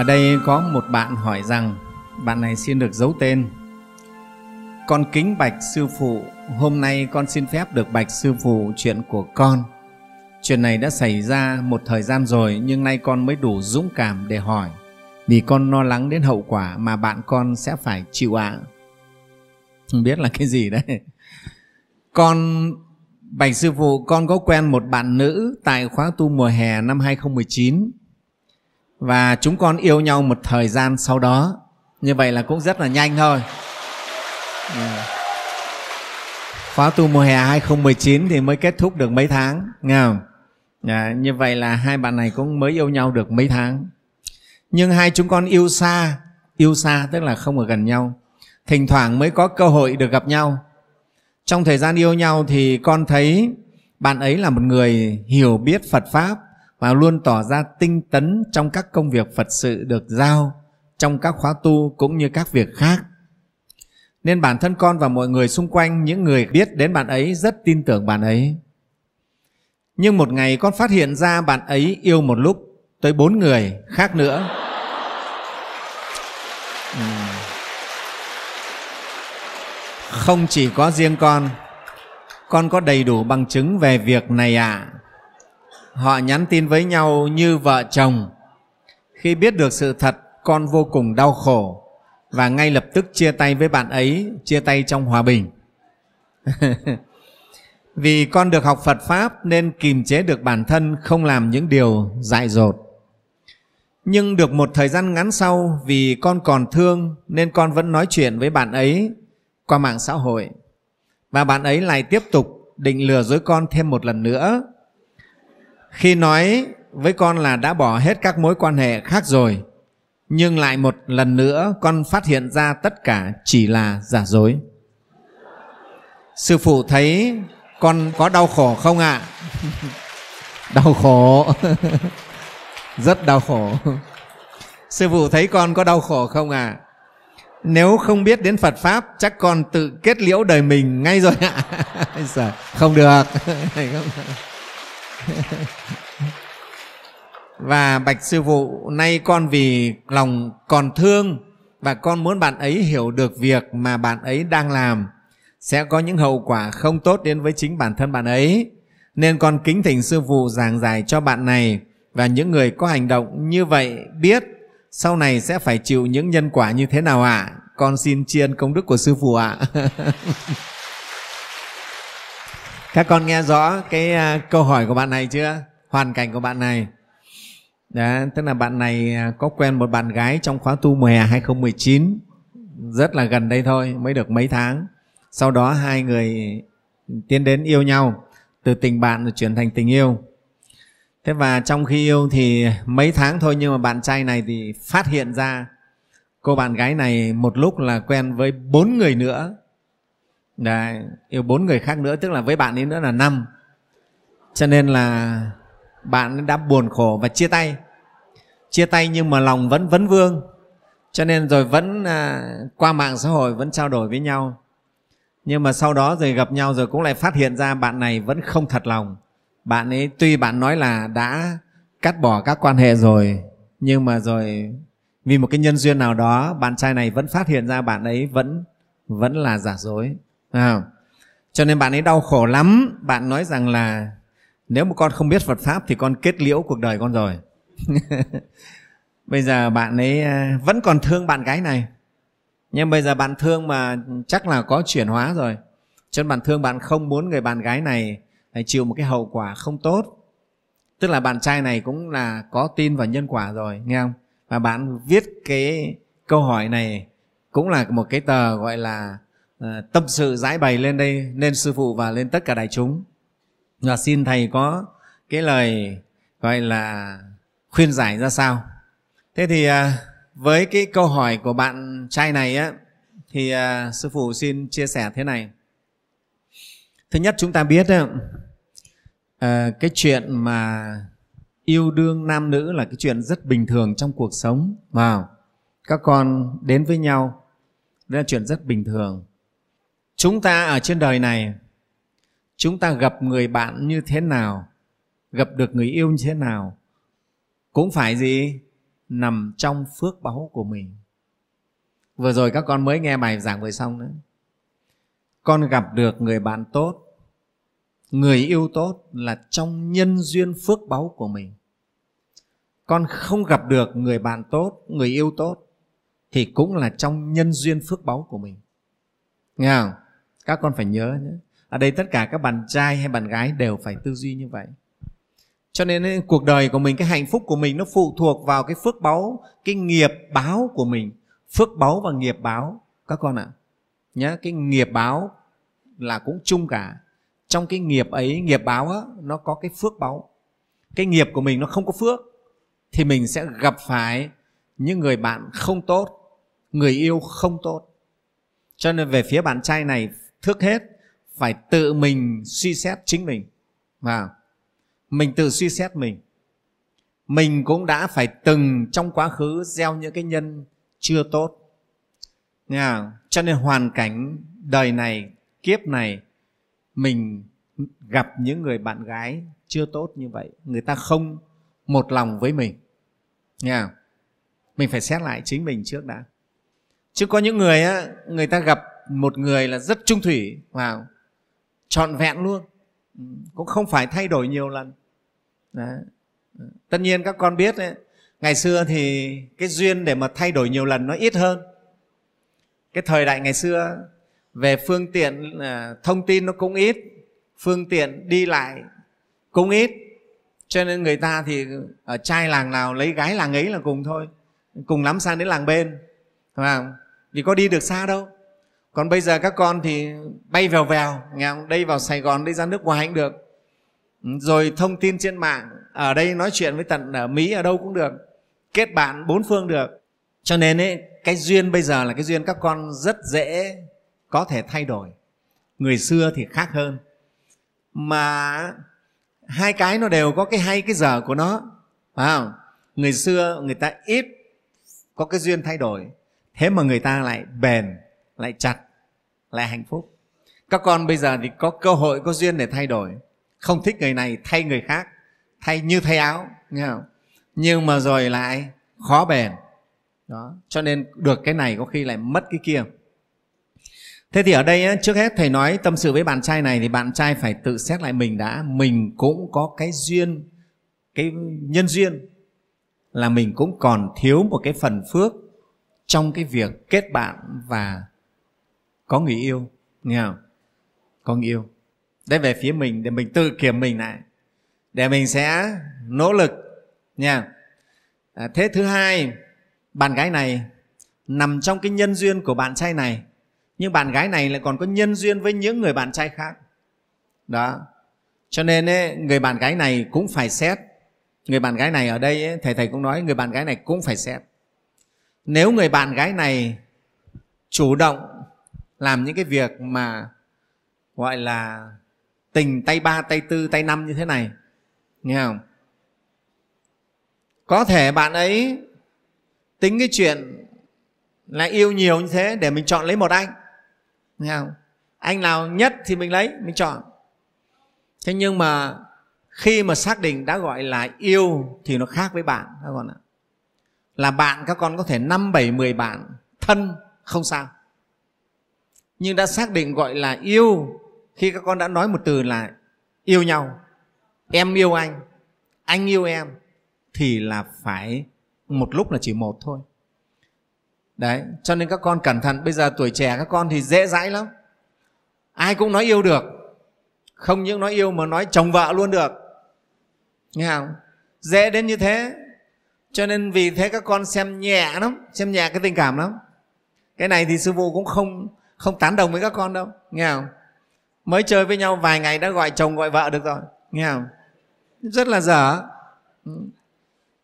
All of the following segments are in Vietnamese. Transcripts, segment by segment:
Ở đây có một bạn hỏi rằng bạn này xin được giấu tên. Con kính bạch sư phụ, hôm nay con xin phép được bạch sư phụ chuyện của con. Chuyện này đã xảy ra một thời gian rồi nhưng nay con mới đủ dũng cảm để hỏi vì con lo lắng đến hậu quả mà bạn con sẽ phải chịu ạ. Không biết là cái gì đấy. Con Bạch Sư Phụ, con có quen một bạn nữ tại khóa tu mùa hè năm 2019 và chúng con yêu nhau một thời gian sau đó. Như vậy là cũng rất là nhanh thôi. Yeah. Khóa tu mùa hè 2019 thì mới kết thúc được mấy tháng, nghe không? Yeah, như vậy là hai bạn này cũng mới yêu nhau được mấy tháng. Nhưng hai chúng con yêu xa, yêu xa tức là không ở gần nhau. Thỉnh thoảng mới có cơ hội được gặp nhau trong thời gian yêu nhau thì con thấy bạn ấy là một người hiểu biết phật pháp và luôn tỏ ra tinh tấn trong các công việc phật sự được giao, trong các khóa tu cũng như các việc khác. Nên bản thân con và mọi người xung quanh, những người biết đến bạn ấy rất tin tưởng bạn ấy. Nhưng một ngày con phát hiện ra bạn ấy yêu một lúc, tới bốn người khác nữa. Không chỉ có riêng con con có đầy đủ bằng chứng về việc này ạ. à họ nhắn tin với nhau như vợ chồng. Khi biết được sự thật, con vô cùng đau khổ và ngay lập tức chia tay với bạn ấy, chia tay trong hòa bình. Vì con được học phật pháp nên kìm chế được bản thân không làm những điều dại dột. Nhưng được một thời gian ngắn sau, vì con còn thương nên con vẫn nói chuyện với bạn ấy qua mạng xã hội. Và bạn ấy lại tiếp tục định lừa dối con thêm một lần nữa khi nói với con là đã bỏ hết các mối quan hệ khác rồi, nhưng lại một lần nữa con phát hiện ra tất cả chỉ là giả dối. Sư phụ thấy con có đau khổ không ạ? À? đau khổ. Rất đau khổ. Sư phụ thấy con có đau khổ không à nếu không biết đến Phật pháp, chắc con tự kết liễu đời mình ngay rồi ạ. Không được. và bạch sư phụ, nay con vì lòng còn thương và con muốn bạn ấy hiểu được việc mà bạn ấy đang làm, sẽ có những hậu quả không tốt đến với chính bản thân bạn ấy nên con kính thỉnh sư phụ giảng giải cho bạn này và những người có hành động như vậy biết sau này sẽ phải chịu những nhân quả như thế nào ạ? À? Con xin tri ân công đức của sư phụ ạ. À. Các con nghe rõ cái uh, câu hỏi của bạn này chưa? Hoàn cảnh của bạn này. Đó, tức là bạn này à, có quen một bạn gái trong khóa tu mùa hè 2019 rất là gần đây thôi, mới được mấy tháng. Sau đó hai người tiến đến yêu nhau, từ tình bạn rồi chuyển thành tình yêu thế và trong khi yêu thì mấy tháng thôi nhưng mà bạn trai này thì phát hiện ra cô bạn gái này một lúc là quen với bốn người nữa Đấy, yêu bốn người khác nữa tức là với bạn ấy nữa là năm. Cho nên là bạn đã buồn khổ và chia tay. Chia tay nhưng mà lòng vẫn vấn vương. Cho nên rồi vẫn à, qua mạng xã hội vẫn trao đổi với nhau. Nhưng mà sau đó rồi gặp nhau rồi cũng lại phát hiện ra bạn này vẫn không thật lòng. Bạn ấy tuy bạn nói là đã cắt bỏ các quan hệ rồi nhưng mà rồi vì một cái nhân duyên nào đó bạn trai này vẫn phát hiện ra bạn ấy vẫn vẫn là giả dối à, cho nên bạn ấy đau khổ lắm. Bạn nói rằng là nếu mà con không biết Phật pháp thì con kết liễu cuộc đời con rồi. Bây giờ bạn ấy à, vẫn còn thương bạn gái này. Nhưng bây giờ bạn thương mà chắc là có chuyển hóa rồi. Cho nên bạn thương bạn không muốn người bạn gái này phải chịu một cái hậu quả không tốt. Tức là bạn trai này cũng là có tin vào nhân quả rồi nghe không? Và bạn viết cái câu hỏi này cũng là một cái tờ gọi là Ờ, tâm sự giải bày lên đây lên sư phụ và lên tất cả đại chúng. Và xin thầy có cái lời gọi là khuyên giải ra sao. Thế thì à, với cái câu hỏi của bạn trai này á thì à, sư phụ xin chia sẻ thế này. Thứ nhất chúng ta biết à, cái chuyện mà yêu đương nam nữ là cái chuyện rất bình thường trong cuộc sống. Vào các con đến với nhau đó là chuyện rất bình thường chúng ta ở trên đời này, chúng ta gặp người bạn như thế nào, gặp được người yêu như thế nào, cũng phải gì? Nằm trong phước báu của mình. Vừa rồi các con mới nghe bài giảng vừa xong nữa con gặp được người bạn tốt, người yêu tốt là trong nhân duyên phước báu của mình. Con không gặp được người bạn tốt, người yêu tốt thì cũng là trong nhân duyên phước báu của mình. Nghe không? Các con phải nhớ nhé. Ở đây tất cả các bạn trai hay bạn gái đều phải tư duy như vậy. Cho nên cuộc đời của mình cái hạnh phúc của mình nó phụ thuộc vào cái phước báu cái nghiệp báo của mình. Phước báu và nghiệp báo. Các con ạ à. nhớ cái nghiệp báo là cũng chung cả. Trong cái nghiệp ấy nghiệp báo á, nó có cái phước báu. Cái nghiệp của mình nó không có phước thì mình sẽ gặp phải những người bạn không tốt người yêu không tốt. Cho nên về phía bạn trai này trước hết, phải tự mình suy xét chính mình. Và mình tự suy xét mình. Mình cũng đã phải từng trong quá khứ gieo những cái nhân chưa tốt. Nghe cho nên hoàn cảnh đời này, kiếp này, mình gặp những người bạn gái chưa tốt như vậy, người ta không một lòng với mình. Nghe mình phải xét lại chính mình trước đã. Chứ có những người á, người ta gặp một người là rất trung thủy vào trọn vẹn luôn. Ừ, cũng không phải thay đổi nhiều lần. Đấy. Ừ, tất nhiên các con biết đấy, ngày xưa thì cái duyên để mà thay đổi nhiều lần nó ít hơn. Cái thời đại ngày xưa về phương tiện à, thông tin nó cũng ít phương tiện đi lại cũng ít. Cho nên người ta thì ở trai làng nào lấy gái làng ấy là cùng thôi cùng lắm sang đến làng bên phải không? Vì có đi được xa đâu còn bây giờ các con thì bay vèo vèo nghe không? đây vào sài gòn đi ra nước ngoài cũng được. Ừ, rồi thông tin trên mạng ở đây nói chuyện với tận ở mỹ ở đâu cũng được kết bạn bốn phương được. Cho nên ấy, cái duyên bây giờ là cái duyên các con rất dễ có thể thay đổi. Người xưa thì khác hơn. Mà hai cái nó đều có cái hay cái dở của nó phải không? Người xưa người ta ít có cái duyên thay đổi thế mà người ta lại bền lại chặt, lại hạnh phúc. Các con bây giờ thì có cơ hội, có duyên để thay đổi. Không thích người này, thay người khác. Thay như thay áo, nghe không? Nhưng mà rồi lại khó bền. Đó, cho nên được cái này có khi lại mất cái kia. Thế thì ở đây trước hết thầy nói tâm sự với bạn trai này thì bạn trai phải tự xét lại mình đã. Mình cũng có cái duyên, cái nhân duyên là mình cũng còn thiếu một cái phần phước trong cái việc kết bạn và có người yêu nghe không? Có người yêu. Đấy về phía mình để mình tự kiểm mình lại. Để mình sẽ nỗ lực nha à, thế thứ hai bạn gái này nằm trong cái nhân duyên của bạn trai này nhưng bạn gái này lại còn có nhân duyên với những người bạn trai khác. Đó. Cho nên ấy, người bạn gái này cũng phải xét. Người bạn gái này ở đây ấy, thầy thầy cũng nói người bạn gái này cũng phải xét. Nếu người bạn gái này chủ động làm những cái việc mà, gọi là, tình tay ba, tay tư, tay năm như thế này. Nghe không? Có thể bạn ấy tính cái chuyện là yêu nhiều như thế để mình chọn lấy một anh. Nghe không? Anh nào nhất thì mình lấy, mình chọn. Thế nhưng mà khi mà xác định đã gọi là yêu thì nó khác với bạn, các con ạ. Là bạn các con có thể năm, bảy, mười bạn thân, không sao nhưng đã xác định gọi là yêu, khi các con đã nói một từ là yêu nhau. Em yêu anh anh yêu em, thì là phải một lúc là chỉ một thôi. Đấy, cho nên các con cẩn thận. Bây giờ tuổi trẻ các con thì dễ dãi lắm. Ai cũng nói yêu được. Không những nói yêu mà nói chồng vợ luôn được. Nghe không? Dễ đến như thế. Cho nên vì thế các con xem nhẹ lắm, xem nhẹ cái tình cảm lắm. Cái này thì sư phụ cũng không không tán đồng với các con đâu, nghe không? Mới chơi với nhau vài ngày đã gọi chồng gọi vợ được rồi, nghe không? Rất là dở. Ừ.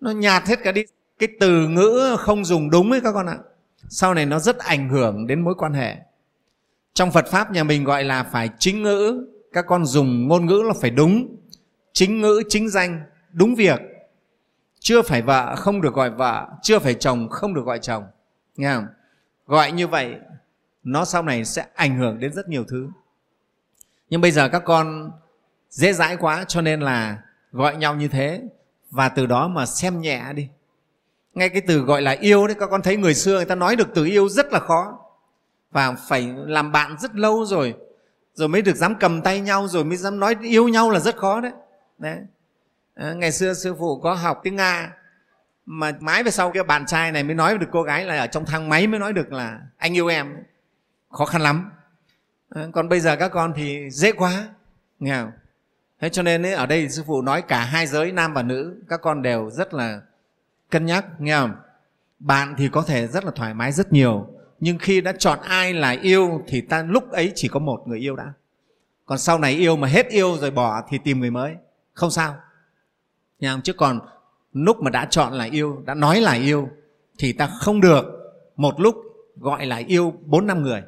Nó nhạt hết cả đi. Cái từ ngữ không dùng đúng ấy các con ạ. Sau này nó rất ảnh hưởng đến mối quan hệ. Trong phật pháp nhà mình gọi là phải chính ngữ. Các con dùng ngôn ngữ là phải đúng. Chính ngữ, chính danh, đúng việc. Chưa phải vợ không được gọi vợ, chưa phải chồng không được gọi chồng, nghe không? Gọi như vậy nó sau này sẽ ảnh hưởng đến rất nhiều thứ. Nhưng bây giờ các con dễ dãi quá cho nên là gọi nhau như thế. Và từ đó mà xem nhẹ đi. Ngay cái từ gọi là yêu đấy các con thấy người xưa người ta nói được từ yêu rất là khó. Và phải làm bạn rất lâu rồi. Rồi mới được dám cầm tay nhau rồi mới dám nói yêu nhau là rất khó đấy. Đấy. À, ngày xưa sư phụ có học tiếng nga. Mà mãi về sau cái bạn trai này mới nói được cô gái là ở trong thang máy mới nói được là anh yêu em khó khăn lắm. Ờ, còn bây giờ các con thì dễ quá nghe không thế cho nên ấy, ở đây sư phụ nói cả hai giới nam và nữ các con đều rất là cân nhắc nghe không? Bạn thì có thể rất là thoải mái rất nhiều nhưng khi đã chọn ai là yêu thì ta lúc ấy chỉ có một người yêu đã. Còn sau này yêu mà hết yêu rồi bỏ thì tìm người mới không sao. Nghe không? chứ còn lúc mà đã chọn là yêu đã nói là yêu thì ta không được một lúc gọi là yêu bốn năm người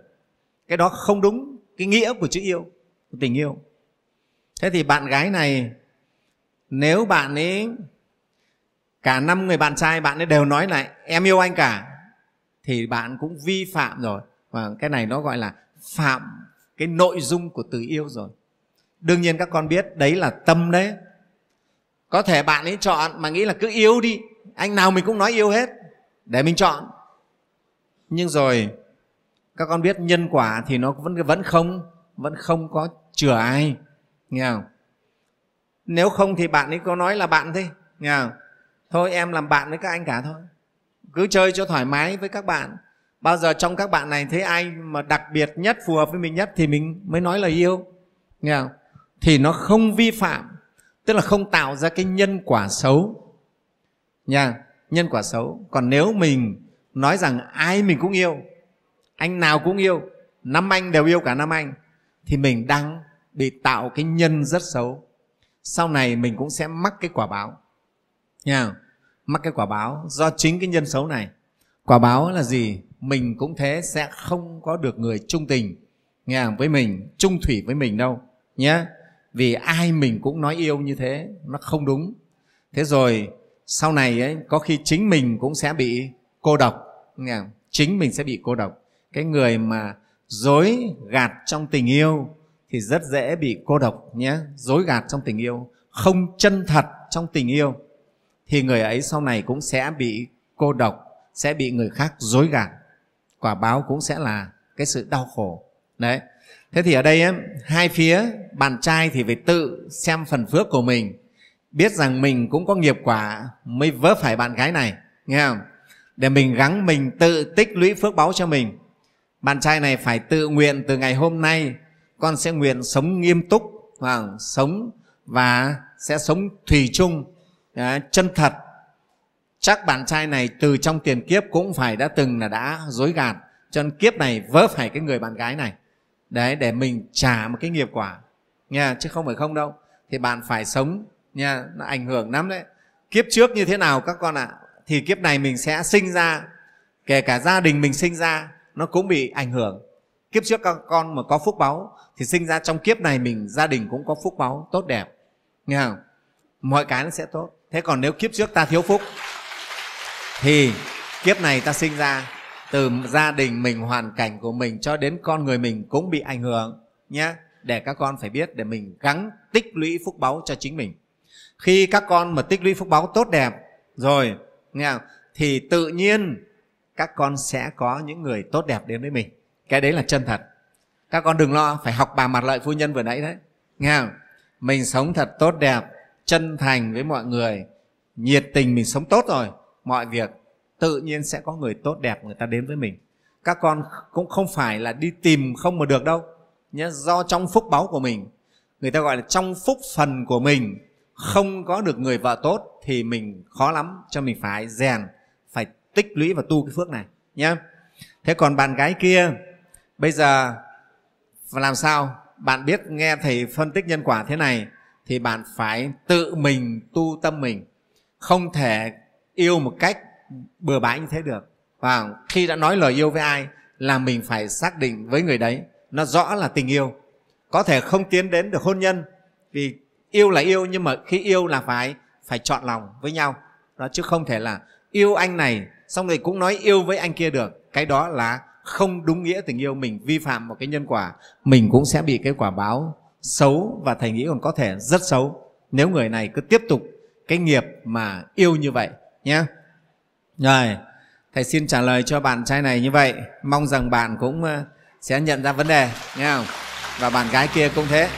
cái đó không đúng, cái nghĩa của chữ yêu, của tình yêu. Thế thì bạn gái này, nếu bạn ấy, cả năm người bạn trai bạn ấy đều nói lại em yêu anh cả, thì bạn cũng vi phạm rồi. Và cái này nó gọi là phạm cái nội dung của từ yêu rồi. Đương nhiên các con biết đấy là tâm đấy. Có thể bạn ấy chọn mà nghĩ là cứ yêu đi, anh nào mình cũng nói yêu hết, để mình chọn. Nhưng rồi các con biết nhân quả thì nó vẫn vẫn không vẫn không có chừa ai, nghe không? Nếu không thì bạn ấy có nói là bạn thế, nghe không? Thôi em làm bạn với các anh cả thôi. Cứ chơi cho thoải mái với các bạn. Bao giờ trong các bạn này thấy ai mà đặc biệt nhất, phù hợp với mình nhất thì mình mới nói là yêu, nghe không? Thì nó không vi phạm, tức là không tạo ra cái nhân quả xấu nha nhân quả xấu. Còn nếu mình nói rằng ai mình cũng yêu anh nào cũng yêu. Năm anh đều yêu cả năm anh. Thì mình đang bị tạo cái nhân rất xấu. Sau này mình cũng sẽ mắc cái quả báo. Nha. Mắc cái quả báo do chính cái nhân xấu này. Quả báo là gì? Mình cũng thế sẽ không có được người trung tình. Nghe với mình trung thủy với mình đâu. Nhé vì ai mình cũng nói yêu như thế nó không đúng. Thế rồi sau này ấy, có khi chính mình cũng sẽ bị cô độc. Nghe chính mình sẽ bị cô độc cái người mà dối gạt trong tình yêu thì rất dễ bị cô độc nhé. Dối gạt trong tình yêu không chân thật trong tình yêu thì người ấy sau này cũng sẽ bị cô độc sẽ bị người khác dối gạt. Quả báo cũng sẽ là cái sự đau khổ. Đấy. Thế thì ở đây ấy, hai phía bạn trai thì phải tự xem phần phước của mình biết rằng mình cũng có nghiệp quả mới vớ phải bạn gái này nghe không? Để mình gắng mình tự tích lũy phước báu cho mình bạn trai này phải tự nguyện từ ngày hôm nay con sẽ nguyện sống nghiêm túc và sống và sẽ sống thủy chung à, chân thật. Chắc bạn trai này từ trong tiền kiếp cũng phải đã từng là đã dối gạt cho nên kiếp này vớ phải cái người bạn gái này. Đấy để mình trả một cái nghiệp quả nha chứ không phải không đâu. Thì bạn phải sống nha nó ảnh hưởng lắm đấy. Kiếp trước như thế nào các con ạ? À, thì kiếp này mình sẽ sinh ra kể cả gia đình mình sinh ra nó cũng bị ảnh hưởng. Kiếp trước các con mà có phúc báu thì sinh ra trong kiếp này mình, gia đình cũng có phúc báu tốt đẹp. Nghe không? Mọi cái nó sẽ tốt. Thế còn nếu kiếp trước ta thiếu phúc, thì kiếp này ta sinh ra từ gia đình mình, hoàn cảnh của mình cho đến con người mình cũng bị ảnh hưởng nhé để các con phải biết để mình gắng tích lũy phúc báu cho chính mình. Khi các con mà tích lũy phúc báu tốt đẹp, rồi, nghe không? thì tự nhiên các con sẽ có những người tốt đẹp đến với mình. Cái đấy là chân thật. Các con đừng lo, phải học bà mặt lợi phu nhân vừa nãy đấy. Nghe không? mình sống thật tốt đẹp, chân thành với mọi người. Nhiệt tình mình sống tốt rồi. Mọi việc tự nhiên sẽ có người tốt đẹp người ta đến với mình. Các con cũng không phải là đi tìm không mà được đâu. Nhé do trong phúc báu của mình, người ta gọi là trong phúc phần của mình, không có được người vợ tốt thì mình khó lắm cho mình phải rèn tích lũy và tu cái phước này nhé thế còn bạn gái kia, bây giờ làm sao? Bạn biết nghe thầy phân tích nhân quả thế này thì bạn phải tự mình tu tâm mình, không thể yêu một cách bừa bãi như thế được. Và khi đã nói lời yêu với ai là mình phải xác định với người đấy, nó rõ là tình yêu. Có thể không tiến đến được hôn nhân vì yêu là yêu nhưng mà khi yêu là phải phải chọn lòng với nhau, đó, chứ không thể là yêu anh này, xong rồi cũng nói yêu với anh kia được. Cái đó là không đúng nghĩa tình yêu. Mình vi phạm một cái nhân quả, mình cũng sẽ bị cái quả báo xấu và thầy nghĩ còn có thể rất xấu. Nếu người này cứ tiếp tục cái nghiệp mà yêu như vậy nhé rồi, thầy xin trả lời cho bạn trai này như vậy. Mong rằng bạn cũng ờ, sẽ nhận ra vấn đề, nghe không? Và bạn gái kia cũng thế.